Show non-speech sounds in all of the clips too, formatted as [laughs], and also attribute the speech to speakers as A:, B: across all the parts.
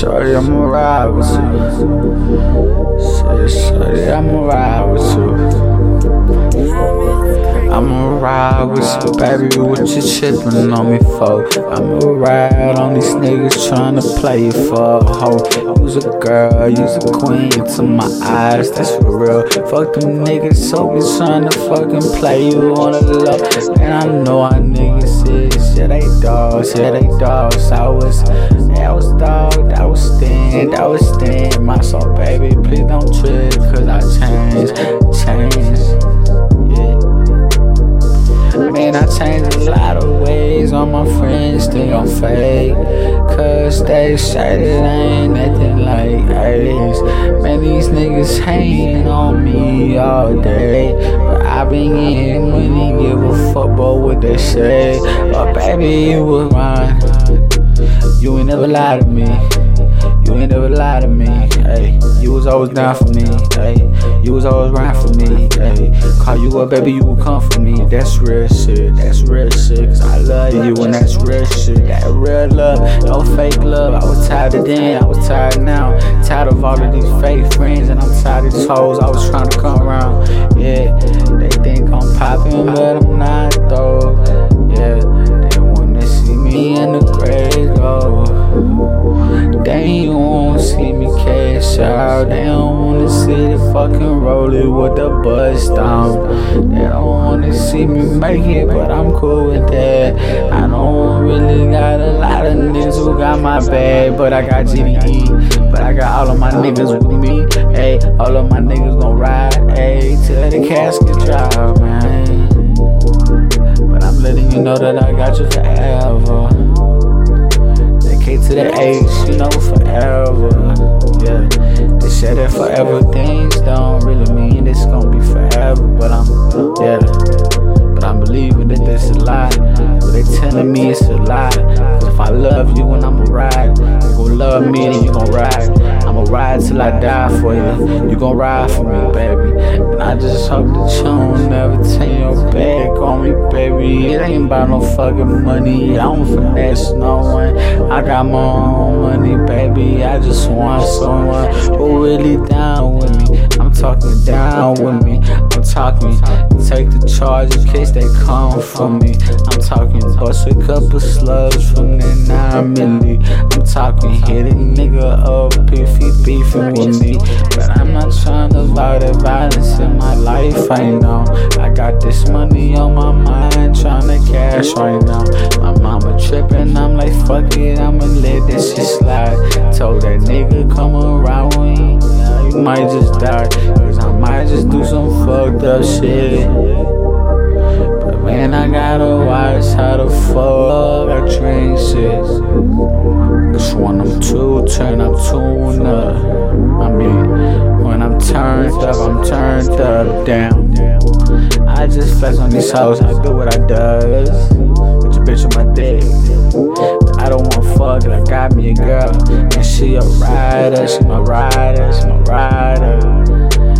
A: shorty, I'ma ride with you. Shit, shorty, I'ma ride with you. I'ma ride with you, baby. What you trippin' on me for? I'ma ride on these niggas tryna play you for a hoe. You's a girl, you's a queen to my eyes, that's for real. Fuck them niggas, so be tryna fucking play you on the low. And I know our niggas is, yeah, they dogs, yeah, they dogs. I was, I was dog, that was stand, that was stand. My soul, baby, please don't trip, cause I changed, changed. I changed a lot of ways. All my friends think I'm fake. Cause they say that I ain't nothing like Ace. Man, these niggas hating on me all day. But I been getting money, give a fuck about what they say. But baby, you was mine. You ain't never lied to me. You ain't never lied to me, hey. You was always down for me, hey. You was always right for me, hey. Call you up, baby, you would come for me. That's real shit, that's real shit. Cause I love you, and that's real shit. That real love, no fake love. I was tired of then, I was tired now. Tired of all of these fake friends, and I'm tired of these hoes. I was trying to come around, yeah. They think I'm popping, but I'm not out. They don't wanna see the fucking rolling with the bus down. They don't wanna see me make it, but I'm cool with that. I don't really got a lot of niggas who got my bag, but I got GDE. But I got all of my niggas with me. Hey, all of my niggas gon' ride. Hey, till the casket drop, man. But I'm letting you know that I got you forever They came to the age, you know, forever. Lie. But they telling me it's a lie. If I love you and I'ma ride, you gon' love me and you gon' ride. I'ma ride till I die for you. You gon' ride for me, baby. And I just hope that you don't never turn your back on It ain't about no fucking money. I don't finesse no one. I got my own money, baby. I just want someone who really down with me. I'm talking down with me. I'm talking take the charge in case they come for me. I'm talking bust a couple slugs from the 9 milli. I'm talking hit a nigga up if he beefing with me. But I'm not trying to that violence in my life, I know. I got this money on cash right now. My mama tripping, I'm like, fuck it, I'ma let this shit slide. Told that nigga come around yeah, you might just die. Cause I might just do some fucked up shit. But man, I gotta watch how the fuck I train shit. Cause when I'm too turn, I'm up. I mean, when I'm turned up, I'm turned up down. I just flex on these hoes, I do what I does. With your bitch on my dick. I don't want fuck, and I got me a girl. And she a rider, she my rider, she my rider.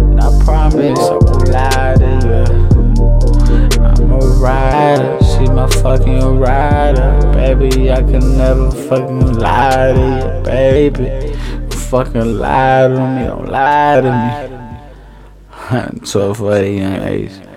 A: And I promise I won't lie to you. I'm a rider, she my fucking rider. Baby, I can never fucking lie to you, baby. Fucking lie to me, don't lie to me. [laughs] 12 for young age.